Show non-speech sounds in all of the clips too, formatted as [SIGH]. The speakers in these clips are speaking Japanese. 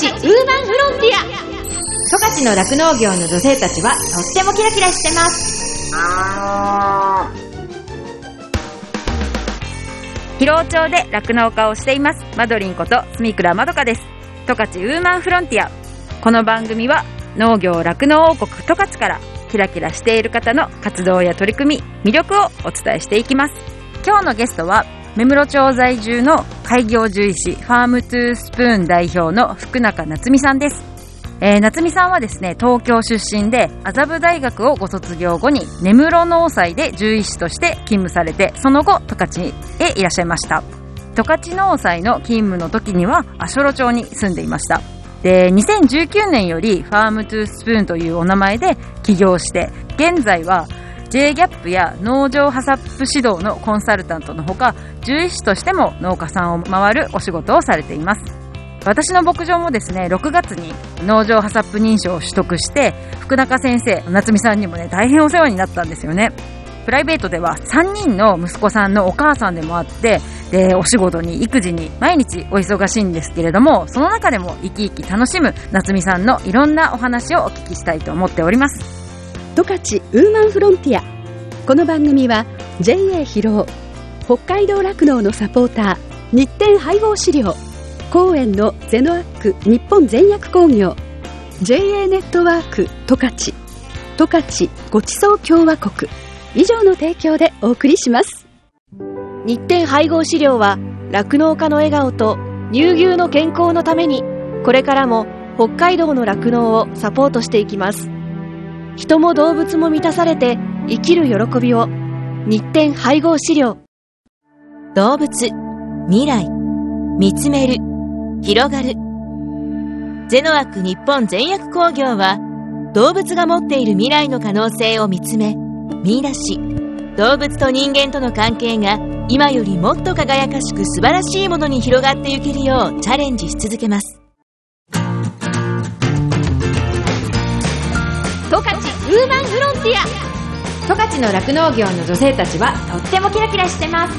チウーマンフロンティア。十勝の酪農業の女性たちはとってもキラキラしてます。広尾町で酪農家をしています。マドリンこと住倉まどかです。十勝ウーマンフロンティア。この番組は農業酪農王国十勝からキラキラしている方の活動や取り組み魅力をお伝えしていきます。今日のゲストは目室町在住の開業獣医師ファームトゥースプーン代表の福中夏美さんですえー、夏美さんはですね、東京出身で、麻布大学をご卒業後に、根室農祭で獣医師として勤務されて、その後、十勝へいらっしゃいました。十勝農祭の勤務の時には、足寄町に住んでいました。で、2019年より、ファームトゥースプーンというお名前で起業して、現在は、J ギャップや農場ハサップ指導のコンサルタントのほか、獣医師としても農家さんを回るお仕事をされています。私の牧場もですね6月に農場ハサップ認証を取得して福中先生夏美さんにもね大変お世話になったんですよねプライベートでは3人の息子さんのお母さんでもあってでお仕事に育児に毎日お忙しいんですけれどもその中でも生き生き楽しむ夏美さんのいろんなお話をお聞きしたいと思っております十勝ウーマンフロンティア。この番組は JA 広尾北海道酪農のサポーター日展配合資料公園のゼノアック日本全薬工業 JA ネットワーク十勝十勝ごちそう共和国以上の提供でお送りします。日展配合飼料は酪農家の笑顔と乳牛の健康のためにこれからも北海道の酪農をサポートしていきます。人も動物も満たされて生きる喜びを。日展配合飼料。動物未来。見つめる。広がる。ゼノアック日本全薬工業は動物が持っている未来の可能性を見つめ見出し。動物と人間との関係が今よりもっと輝かしく素晴らしいものに広がっていけるようチャレンジし続けます。の酪農業の女性たちはとってもキラキラしてます。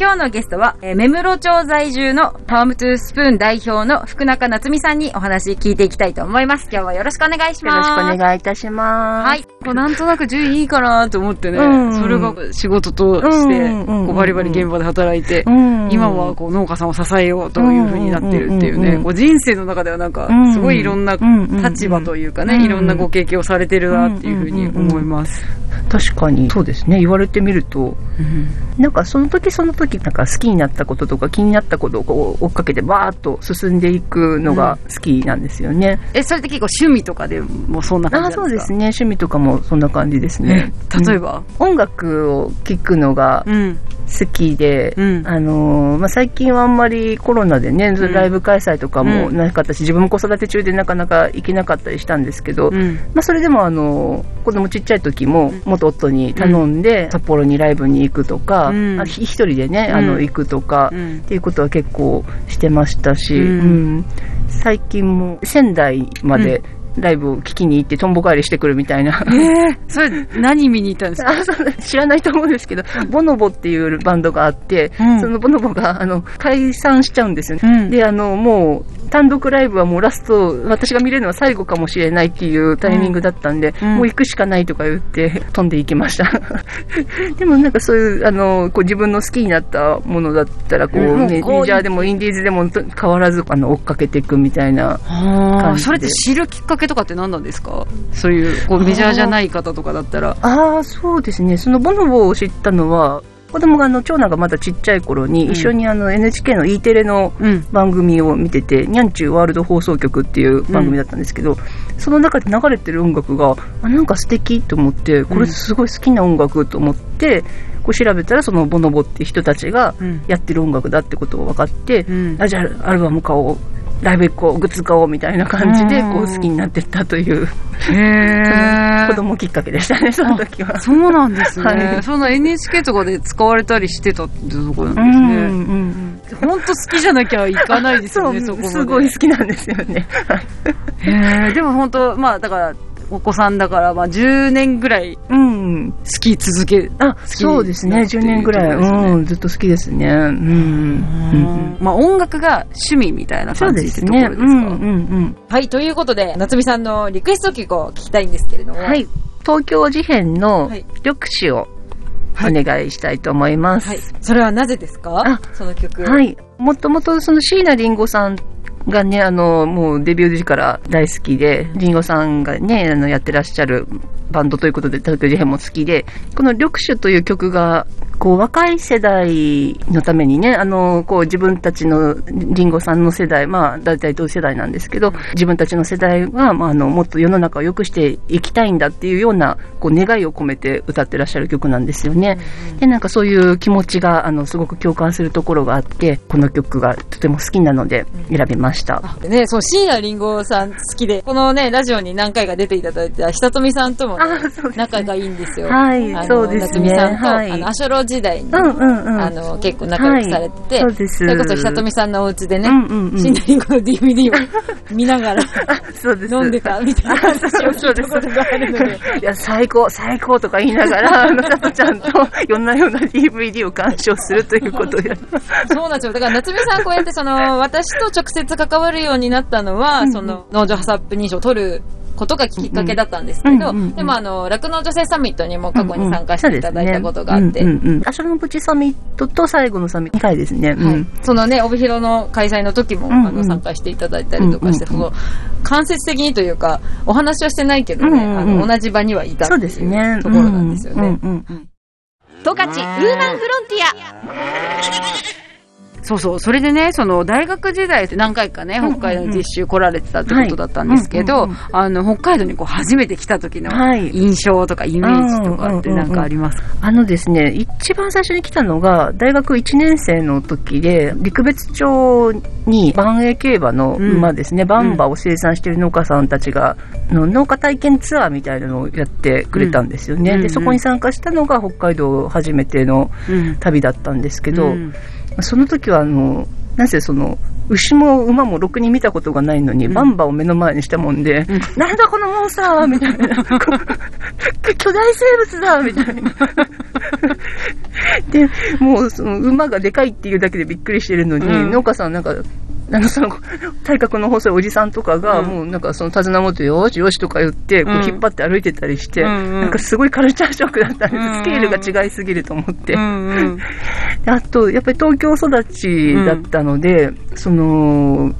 今日のゲストは、えー、目室町在住のファームトゥースプーン代表の福中夏美さんにお話聞いていきたいと思います。今日はよろしくお願いします。よろしくお願いいたします。はい。こうなんとなく順位いいかなと思ってね、うん、それが仕事として、こうバリバリ現場で働いて、うん、今はこう農家さんを支えようというふうになってるっていうね、こう人生の中ではなんか、すごいいろんな立場というかね、いろんなご経験をされてるなっていうふうに思います。確かに。そうですね。言われてみると、うん、なんかその時その時なんか好きになったこととか気になったことをこう追っかけてバーッと進んでいくのが好きなんですよね、うん、えそれって結構趣味とかでもそんな感じですか？あそうですね。趣味とかもそんな感じですね、例えば、うん、音楽を聴くのが好きで、あのー、まあ、最近はあんまりコロナでねライブ開催とかもなかったし、自分も子育て中でなかなか行けなかったりしたんですけど、まあ、それでもあの子供ちっちゃい時も元夫に頼んで、札幌にライブに行くとか、うん、一人でね、あの、行くとか、っていうことは結構してましたし、うん。最近も仙台まで、ライブを聞きに行ってとんぼ返りしてくるみたいな。えー、それ何見に行ったんですか？知らないと思うんですけど、ボノボっていうバンドがあって、うん、そのボノボがあの解散しちゃうんですよね。うん、で、あの、もう単独ライブはもうラスト、私が見れるのは最後かもしれないっていうタイミングだったんで、うん、もう行くしかないとか言って飛んでいきました。[LAUGHS] でもなんかそういう、あの、こう自分の好きになったものだったら、こう、メジャーでもインディーズでも変わらずあの追っかけていくみたいな感じそれって知るきっかけとかって何なんですか？そういうこうメジャーじゃない方とかだったら。ああ、そうですね。そのボノボを知ったのは、子供があの長男がまだちっちゃい頃に一緒にあの NHK の E テレの番組を見てて、にゃんちゅうワールド放送局っていう番組だったんですけど、その中で流れてる音楽があなんか素敵と思ってこれすごい好きな音楽と思って、こう調べたらそのボノボっていう人たちがやってる音楽だってことが分かって、あじゃあアルバム買おうライブ行こうグッズ買おうみたいな感じでこう好きになっていったというへ子供きっかけでしたねその時は。そうなんですね、はい、その NHK とかで使われたりしてたってところなんですね、うんうんうん、本当好きじゃなきゃいかないですよね [LAUGHS] そこすごい好きなんですよね。へえ [LAUGHS] でも本当まあだからお子さんだから、まあ、10年ぐらいうん。好き続ける。あ、そうですね。10年ぐらい。うん、ずっと好きですね。うん。うんまあ、音楽が趣味みたいな感じってとこですね。ろですか、うん、うん、うん。はい、ということで、夏美さんのリクエスト曲を聞きたいんですけれども。はい。東京事変のはい緑詞をお願いしたいと思います。はい。それはなぜですか？あその曲。はい。もともとその椎名林檎さんがね、あの、もうデビュー時から大好きで、リンゴさんがね、あの、やってらっしゃるバンドということで、東京事変も好きで、この緑種という曲が、こう、若い世代のためにね、あの、こう、自分たちの林檎さんの世代、まあ、大体同世代なんですけど、自分たちの世代は、まあ、あの、もっと世の中を良くしていきたいんだっていうような、こう、願いを込めて歌ってらっしゃる曲なんですよね。で、なんかそういう気持ちが、あの、すごく共感するところがあって、この曲がとても好きなので選びました。でね、そう、椎名林檎さん好きで、このね、ラジオに何回か出ていただいた久富さんともね、仲がいいんですよ。はいそうですね夏美さんと、はいあの、アショロ時代に、うんうんうん。あの、結構仲良くされてて、はいそうですそれこそ久富さんのお家でね、うんうんうん椎名林檎の DVD を [LAUGHS] 見ながらそうです。飲んでたみたいな話を聞いたことがあるので。いや、最高、最高とか言いながら、あの、さとちゃんと、いろんなような DVD を鑑賞するということをやる。そうなんですよ。だから夏目さんこうやってその、私と直接関わるようになったのは、その、農場ハサップ認証を取ることがきっかけだったんですけど、でもあの、酪農女性サミットにも過去に参加していただいたことがあって、うんうんうん。アシャロのプチサミットと最後のサミット2回ですね。うはいん。そのね、帯広の開催の時も、あの参加していただいたりとかして、その間接的にというか、お話はしてないけどね、あの同じ場にはいたってそういですね。うところなんですよね。十勝ウーマンフロンティそうそう。それでね、その大学時代何回かね、北海道に実習来られてたってことだったんですけどあの、北海道にこう初めて来た時のはい。印象とかイメージとかってなんかあります？かあのですね、一番最初に来たのが、大学1年生の時で、陸別町に万栄競馬の馬ですね、バンバを生産している農家さんたちが、の農家体験ツアーみたいなのをやってくれたんですよね。うん。で、そこに参加したのが北海道初めてのうん。旅だったんですけど、うん。その時はあの、なぜその、牛も馬もろくに見たことがないのに、バンバを目の前にしたもんで、なんだこのモンスターはみたいな。[LAUGHS] 巨大生物だみたいな。[LAUGHS] で、もうその馬がでかいっていうだけでびっくりしてるのに、うん農家さんなんか、あの、その、体格の細いおじさんとかが、うん。もうなんかその手綱持って、よしよしとか言って、こううん。引っ張って歩いてたりして、なんかすごいカルチャーショックだったんです。スケールが違いすぎると思って。あと、やっぱり東京育ちだったので、その、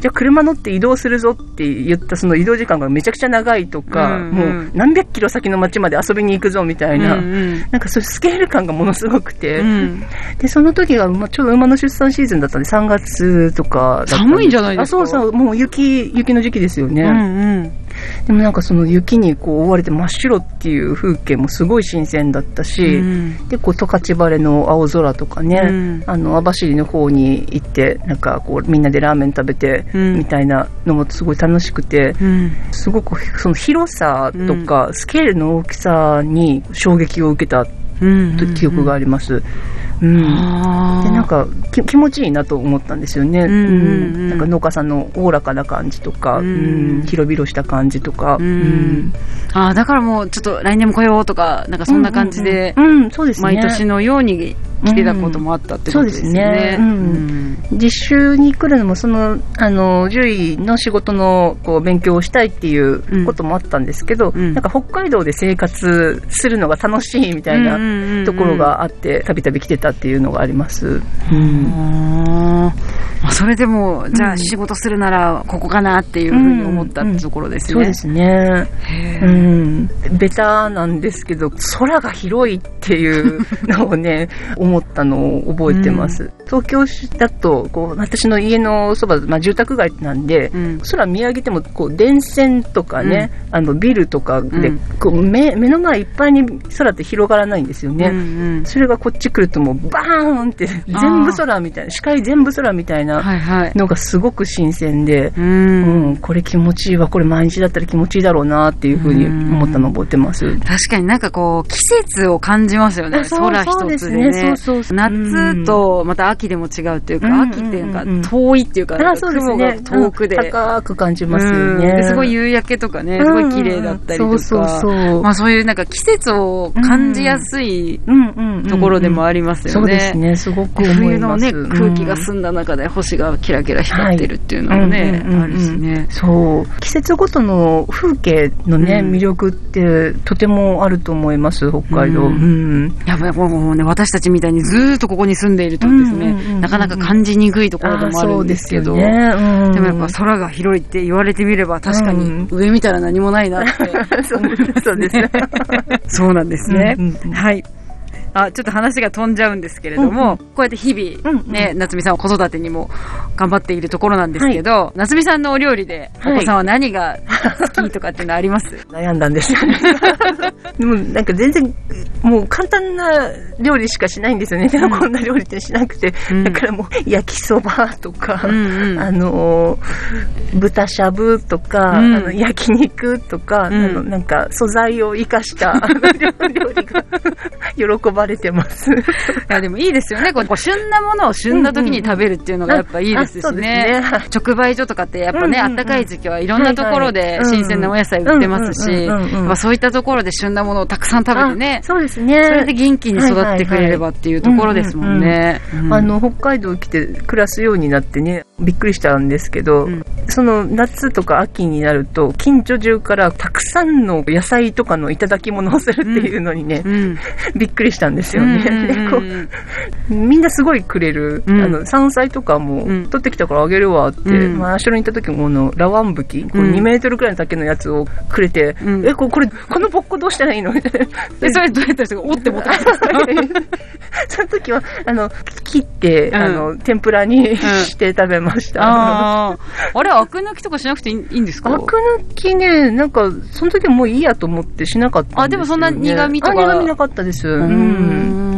じゃあ車乗って移動するぞって言ったその移動時間がめちゃくちゃ長いとか、うんうん。もう何百キロ先の街まで遊びに行くぞみたいな、うんうん。なんかそういうスケール感がものすごくて、うん。で、その時が、まあ、ちょうど馬の出産シーズンだったんで、3月とかだったん寒いんじゃないですか？あ、そうそう、もう雪、雪の時期ですよね。うんうんでもなんかその雪にこう覆われて真っ白っていう風景もすごい新鮮だったし、うん。で、こう、十勝晴れの青空とかね、うん。あの、網走の方に行って、なんかこう、みんなでラーメン食べて、うん。みたいなのもすごい楽しくて、うん。すごくその広さとか、スケールの大きさに衝撃を受けたうん記憶があります。うん。あーで、なんかき気持ちいいなと思ったんですよね。んうんうん。なんか農家さんのおおらかな感じとか、ううん。ん、広々した感じとか、うん。ああ、だからもうちょっと来年も来ようとか、なんかそんな感じで、うん、うん。うんそうですね。毎年のように来てたこともあったってことですよね。うんそうですねうん実習に来るのも、その、あの、獣医の仕事の、こう、勉強をしたいっていうこともあったんですけど、うんなんか北海道で生活するのが楽しいみたいなところがあって、たびたび来てたっていうのがあります。うん。それでも、じゃあ仕事するならここかなっていうふうに思ったってところですね。そうですね。うん。ベタなんですけど、空が広いっていうのをね、[LAUGHS] 思ったのを覚えてます。東京市だと、こう、私の家のそば、まあ住宅街なんで、うん空見上げても、こう、電線とかね、あの、ビルとかで、うんこう目、目の前いっぱいに空って広がらないんですよね。うんうんそれがこっち来るともう、バーンって、全部空みたいな、視界全部空みたいな。のがすごく新鮮で、ううんん、これ気持ちいいわ、これ毎日だったら気持ちいいだろうなっていうふうに思ったのを覚えてます。確かになんかこう、季節を感じますよね。空一つでね。そうですね。そうそう夏とまた秋でも違うっていうか、うん秋ってなんかうんうん遠いっていうか、雲がね。遠くで。うん高く感じますようんね。ですごい夕焼けとかね、すごい綺麗だったりとか。うんそうそう。まあそういうなんか季節を感じやすいところでもありますよそうね。ですね。すごく思冬のいます。ね、空気がん澄んだ中で星がキラキラ光ってるっていうのもね、あるしね。そう。季節ごとの風景のね、うん魅力ってとてもあると思います、北海道。ううんん。やっぱりもうね、私たちみたいにずーっとここに住んでいるとですね、うんうんうんうんなかなか感じにくいところでもあるんですけど、でね。うんでもやっぱ空が広いって言われてみれば確かに上見たら何もないなって。[LAUGHS] そうです。そうです。そうなんですね。うんうんうんはい。あ、ちょっと話が飛んじゃうんですけれども、こうやって日々、うんうん。ね、夏美さんは子育てにも頑張っているところなんですけど、夏美さんのお料理で、お子さんは何が [LAUGHS] 好きとかっていうのあります、悩んだんです。よね。でもなんか全然、もう簡単な料理しかしないんですよね。でもこんな料理ってしなくて。うん。だからもう焼きそばとか、うんうん。あの、豚しゃぶとか、うん。あの焼肉とか、うん。あのなんか素材を生かした料理が喜ばれてます。[LAUGHS] いやでもいいですよね。こう旬なものを旬な時に食べるっていうのがやっぱいいですしねね。直売所とかってやっぱね、うんうんうんあったかい時期はいろんなところで新鮮なお野菜売ってますし、そういったところで旬なものをたくさん食べてねあ、そうですね。それで元気に育ってくれればっていうところですもんね。うんあの、北海道来て暮らすようになってね、びっくりしたんですけど、うんその夏とか秋になると、近所中からたくさんの野菜とかのいただき物をするっていうのにね、うん [LAUGHS] びっくりしたんですよね。うん [LAUGHS] みんなすごいくれる、うん。あの、山菜とかも、うん。取ってきたからあげるわって、うん。まあ、足利に行った時も、あの、ラワンブキ、こううん2メートルくらいの丈のやつをくれて、うん。え、これ、これ、このぼっこどうしたらいいの？みたいな。で、それどうやったんですか？おって持って [LAUGHS] その時は、あの、切って、うん。あの、天ぷらにして食べました。ああ。あれ、アク抜きとかしなくていいんですか？アク抜きね、なんか、その時はもういいやと思ってしなかったね。あでもそんな苦味とか。あ苦味なかったです。う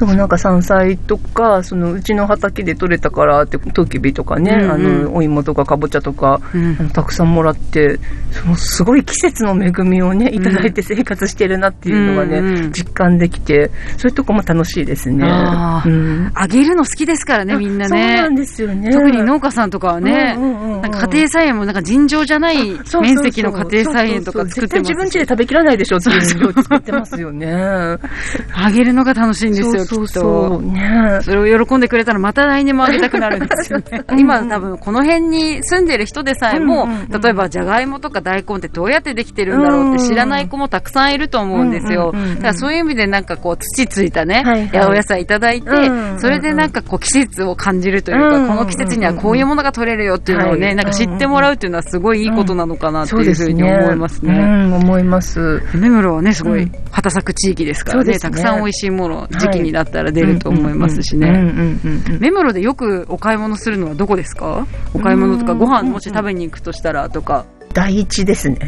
うん。ん。そう、なんか山菜とか、そのうちの畑で採れたからって、トキビとかね、うんうんあの、お芋とかかぼちゃとか、うんあのたくさんもらって、そのすごい季節の恵みをね、いただいて生活してるなっていうのがね、うんうん実感できて、そういうとこも楽しいですね。あーうんあげるの好きですからね、みんなそうなねん。ですよね。特に農家さんとかはね、うんうんうんうんなんか家庭菜園もなんか尋常じゃない面積の家庭菜園とか作ってますしそうそうそう絶対自分家で食べきらないでしょっていう量作ってますよね。[LAUGHS] あげるのが楽しいんですよ、そそうそう。ねそれを喜んでくれたらまた来年もあげたくなるんですよね。[LAUGHS] 今多分この辺に住んでる人でさえも、うんうんうん例えばじゃがいもとか大根ってどうやってできてるんだろうって知らない子もたくさんいると思うんですよ。うんうんうんうんだからそういう意味でなんかこう土ついたね、はいはい八百野菜いただいて、うんうんうんそれでなんかこう季節を感じるというか、うんうんうんこの季節にはこういうものが取れるよっていうのをね、はいなんか知ってもらうっていうのはすごいいいことなのかなっていうふうに。思いますね。うん、思います。根室はね、すごいうん畑作地域ですからね、ねたくさん美味しいもの、時期になったら出ると思いますしね。うんうんうんうん根室でよくお買い物するのはどこですか？お買い物とかうんご飯もし食べに行くとしたらとか。第一ですね。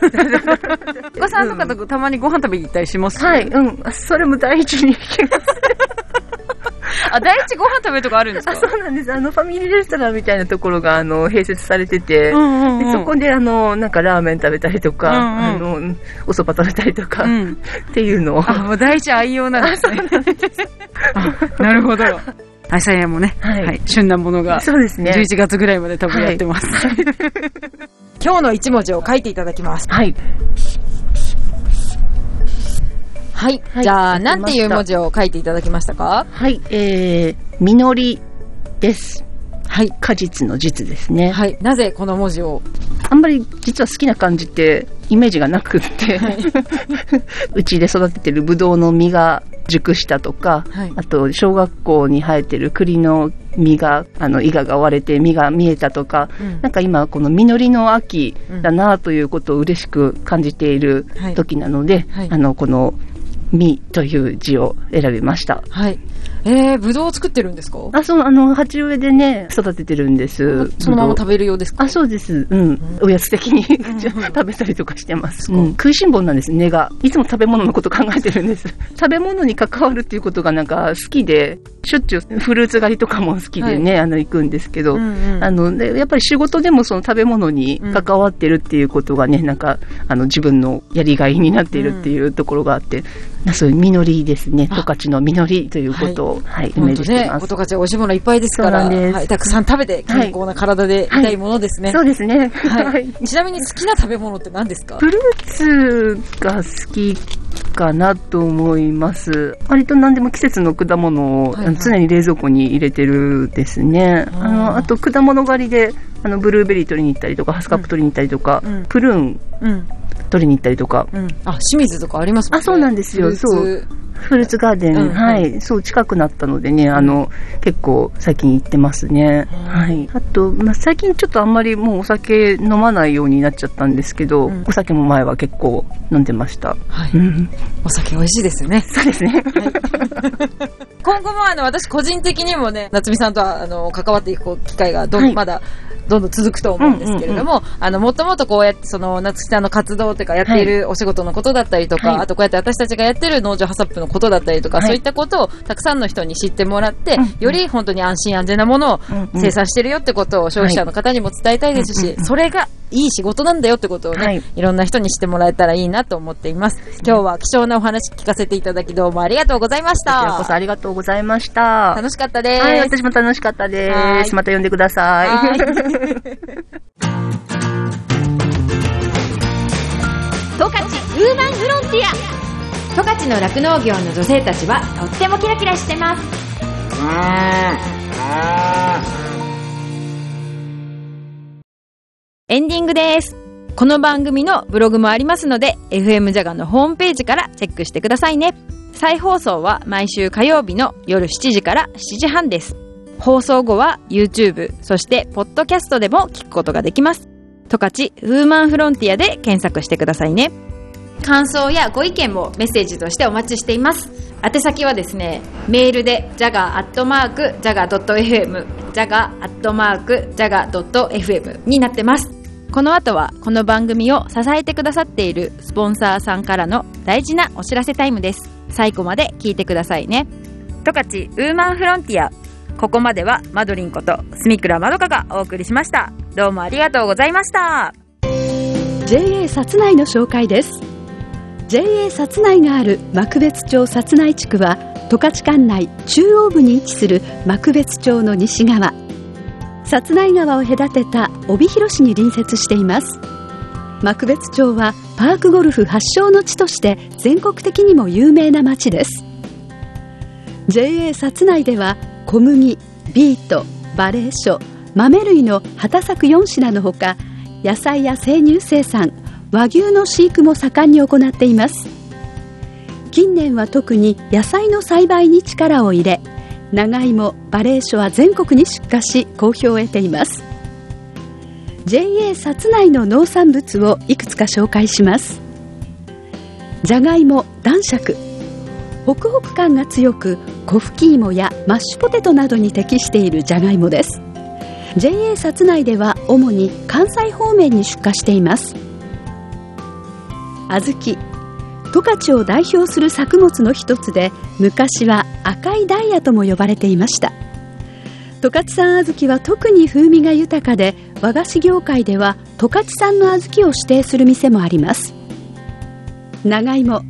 [LAUGHS] お母さんとかとたまにご飯食べに行ったりします？はい、うん。それも第一に行きます。あ、第一ご飯食べるとかあるんですか？あ、そうなんです。あの、ファミリーレストランみたいなところが、あの、併設されてて、うんうんうんでそこで、あの、なんかラーメン食べたりとか、うんあの、お蕎麦食べたりとか、うんっていうのを。あ、もう第一愛用なんですね。あなるほど。アイサイヤもね、は、はいい旬なものが、そうですね。11月ぐらいまで多分やってます。[LAUGHS] 今日の一文字を書いていただきます。はい。はい。はい。じゃあ、なんていう文字を書いていただきましたか？はい、えー、実りです。はい。果実の実ですね。はい。なぜこの文字を？あんまり実は好きな感じってイメージがなくって、[LAUGHS] うちで育ててるブドウの実が熟したとか、はい。あと小学校に生えてる栗の実が、あの、伊賀が割れて実が見えたとか、うん。なんか今この実りの秋だなということを嬉しく感じているはい。時なので、はい。あの、このみという字を選びました。はい。えー、ぶどうを作ってるんですか？あ、そう、あの、鉢植えでね、育ててるんです。そのまま食べるようですか？あ、そうです。うん。おやつ的に [LAUGHS] 食べたりとかしてます。うん。食いしん坊なんです、根が。いつも食べ物のこと考えてるんです。[LAUGHS] 食べ物に関わるっていうことがなんか好きで、しょっちゅうフルーツ狩りとかも好きでね、あの、行くんですけど、うんうんあの、でやっぱり仕事でもその食べ物に関わってるっていうことがね、なんか、あの、自分のやりがいになっているっていうところがあって、そういう実りですね。十勝の実りということを、はい、イメージしてます。十勝美味しいものいっぱいですから、はい、たくさん食べて健康な体でいたいものですね。そうですね。はい。ちなみに好きな食べ物って何ですか？フルーツが好きかなと思います。割と何でも季節の果物を常に冷蔵庫に入れてるですね。あの、あと果物狩りで、あの、ブルーベリー取りに行ったりとか、ハスカップ取りに行ったりとか、プルーン、取りに行ったりとか。あ、清水とかありますもんね。あ、そうなんですよ。そう。フルーツガーデン、うん、はい、そう、近くなったのでね、あの、結構最近行ってますね。はい。あと、まあ、最近ちょっとあんまりもうお酒飲まないようになっちゃったんですけど、うん、お酒も前は結構飲んでました。はい。うん、お酒美味しいですよね。そうですね。はい、[LAUGHS] 今後もあの、私個人的にもね、夏美さんとは、あの、関わっていく機会がどんどんまだ、どんどん続くと思うんですけれども、あの、もっともっとこうやって、その、夏木さんの活動というか、やっているお仕事のことだったりとか、はい、あとこうやって私たちがやってる農場ハサップのことだったりとか、はい、そういったことをたくさんの人に知ってもらって、より本当に安心安全なものを生産してるよってことを消費者の方にも伝えたいですし、それがいい仕事なんだよってことをね、はい、いろんな人にしてもらえたらいいなと思っています。今日は貴重なお話聞かせていただきどうもありがとうございました。こちらこそありがとうございました。楽しかったです。はい、私も楽しかったです。また呼んでください。[LAUGHS] 十勝ウーマンフロンティア十勝の酪農業の女性たちはとってもキラキラしてます。エンディングです。この番組のブログもありますので、FM ジャガのホームページからチェックしてくださいね。再放送は毎週火曜日の夜7時から7時半です。放送後は YouTube、そしてポッドキャストでも聞くことができます。十勝ウーマンフロンティアで検索してくださいね。感想やご意見もメッセージとしてお待ちしています。宛先はですね、メールで jaga.jaga.fm jaga.jaga.fm になってます。この後はこの番組を支えてくださっているスポンサーさんからの大事なお知らせタイムです。最後まで聞いてくださいね。十勝ウーマンフロンティア。ここまではマドリンこと住倉まどかがお送りしました。どうもありがとうございました。JA 札内の紹介です。JA 札内がある幕別町札内地区は十勝管内中央部に位置する幕別町の西側。札内川を隔てた帯広市に隣接しています。幕別町はパークゴルフ発祥の地として全国的にも有名な町です。JA 札内では小麦、ビート、バレー書、豆類の畑作4品のほか野菜や生乳生産和牛の飼育も盛んに行っています。近年は特に野菜の栽培に力を入れ長芋バレー書は全国に出荷し好評を得ています。JA 札内の農産物をいくつか紹介します。じゃがいも男爵。ホクホク感が強く小吹き芋やマッシュポテトなどに適しているじゃがいもです。JA 札内では主に関西方面に出荷しています。小豆。十勝を代表する作物の一つで昔は赤いダイヤとも呼ばれていました。十勝産小豆は特に風味が豊かで和菓子業界では十勝産の小豆を指定する店もあります。長芋。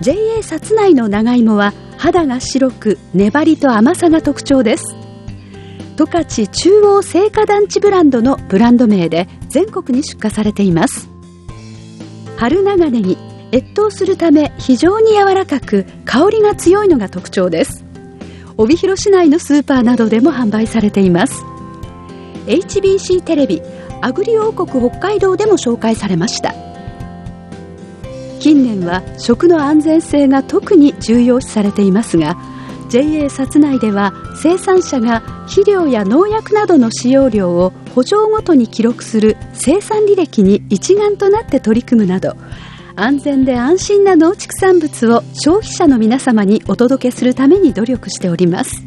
JA 札内の長芋は肌が白く粘りと甘さが特徴です。十勝中央製菓団地ブランドのブランド名で全国に出荷されています。春長ネギ越冬するため非常に柔らかく香りが強いのが特徴です。帯広市内のスーパーなどでも販売されています。HBC テレビアグリ王国北海道でも紹介されました。近年は食の安全性が特に重要視されていますが JA 札内では生産者が肥料や農薬などの使用量を補助ごとに記録する生産履歴に一丸となって取り組むなど安全で安心な農畜産物を消費者の皆様にお届けするために努力しております。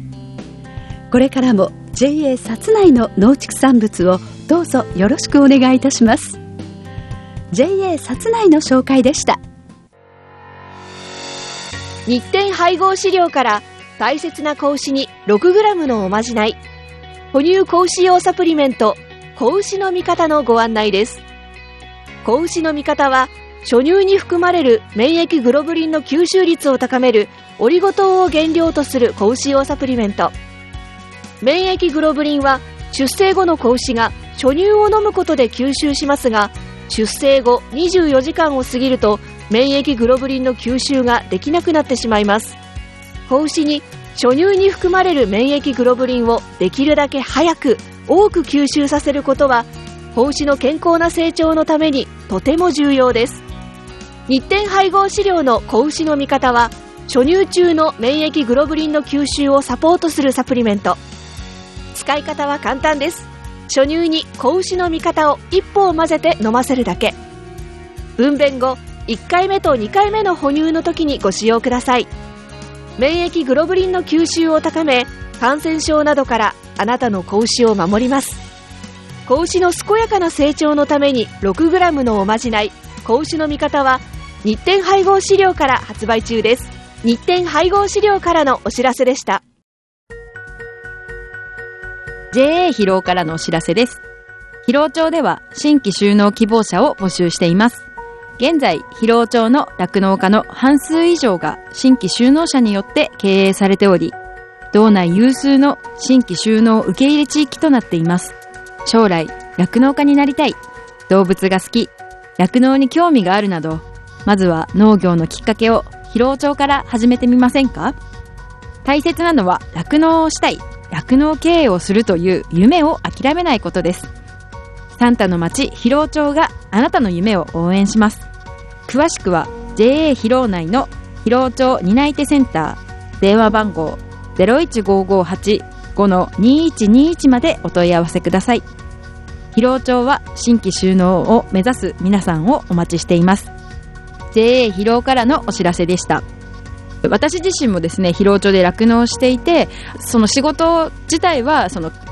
これからも JA 札内の農畜産物をどうぞよろしくお願いいたします。JA 札内の紹介でした。日展配合飼料から大切な子牛に 6g のおまじない。哺乳子牛用サプリメント子牛の味方のご案内です。子牛の味方は初乳に含まれる免疫グロブリンの吸収率を高めるオリゴ糖を原料とする子牛用サプリメント。免疫グロブリンは出生後の子牛が初乳を飲むことで吸収しますが出生後24時間を過ぎると免疫グロブリンの吸収ができなくなってしまいます。子牛に初乳に含まれる免疫グロブリンをできるだけ早く多く吸収させることは子牛の健康な成長のためにとても重要です。日展配合飼料の子牛の味方は初乳中の免疫グロブリンの吸収をサポートするサプリメント。使い方は簡単です。初乳に子牛の味方を一歩を混ぜて飲ませるだけ。分娩後1回目と2回目の哺乳の時にご使用ください。免疫グロブリンの吸収を高め感染症などからあなたの子牛を守ります子牛の健やかな成長のために 6g のおまじない子牛の味方は日展配合飼料から発売中です日展配合飼料からのお知らせでした JA 疲労からのお知らせです。疲労町では新規収納希望者を募集しています。現在、疲労町の酪農家の半数以上が新規収納者によって経営されており、道内有数の新規収納受け入れ地域となっています。将来、酪農家になりたい、動物が好き、酪農に興味があるなど、まずは農業のきっかけを疲労町から始めてみませんか？大切なのは酪農をしたい。酪農経営をするという夢を諦めないことです。サンタの町広尾町があなたの夢を応援します。詳しくは JA 広尾内の広尾町担い手センター電話番号015585-2121までお問い合わせください。広尾町は新規収納を目指す皆さんをお待ちしています。JA 広尾からのお知らせでした。私自身もですね疲労町で酪農していてその仕事自体はその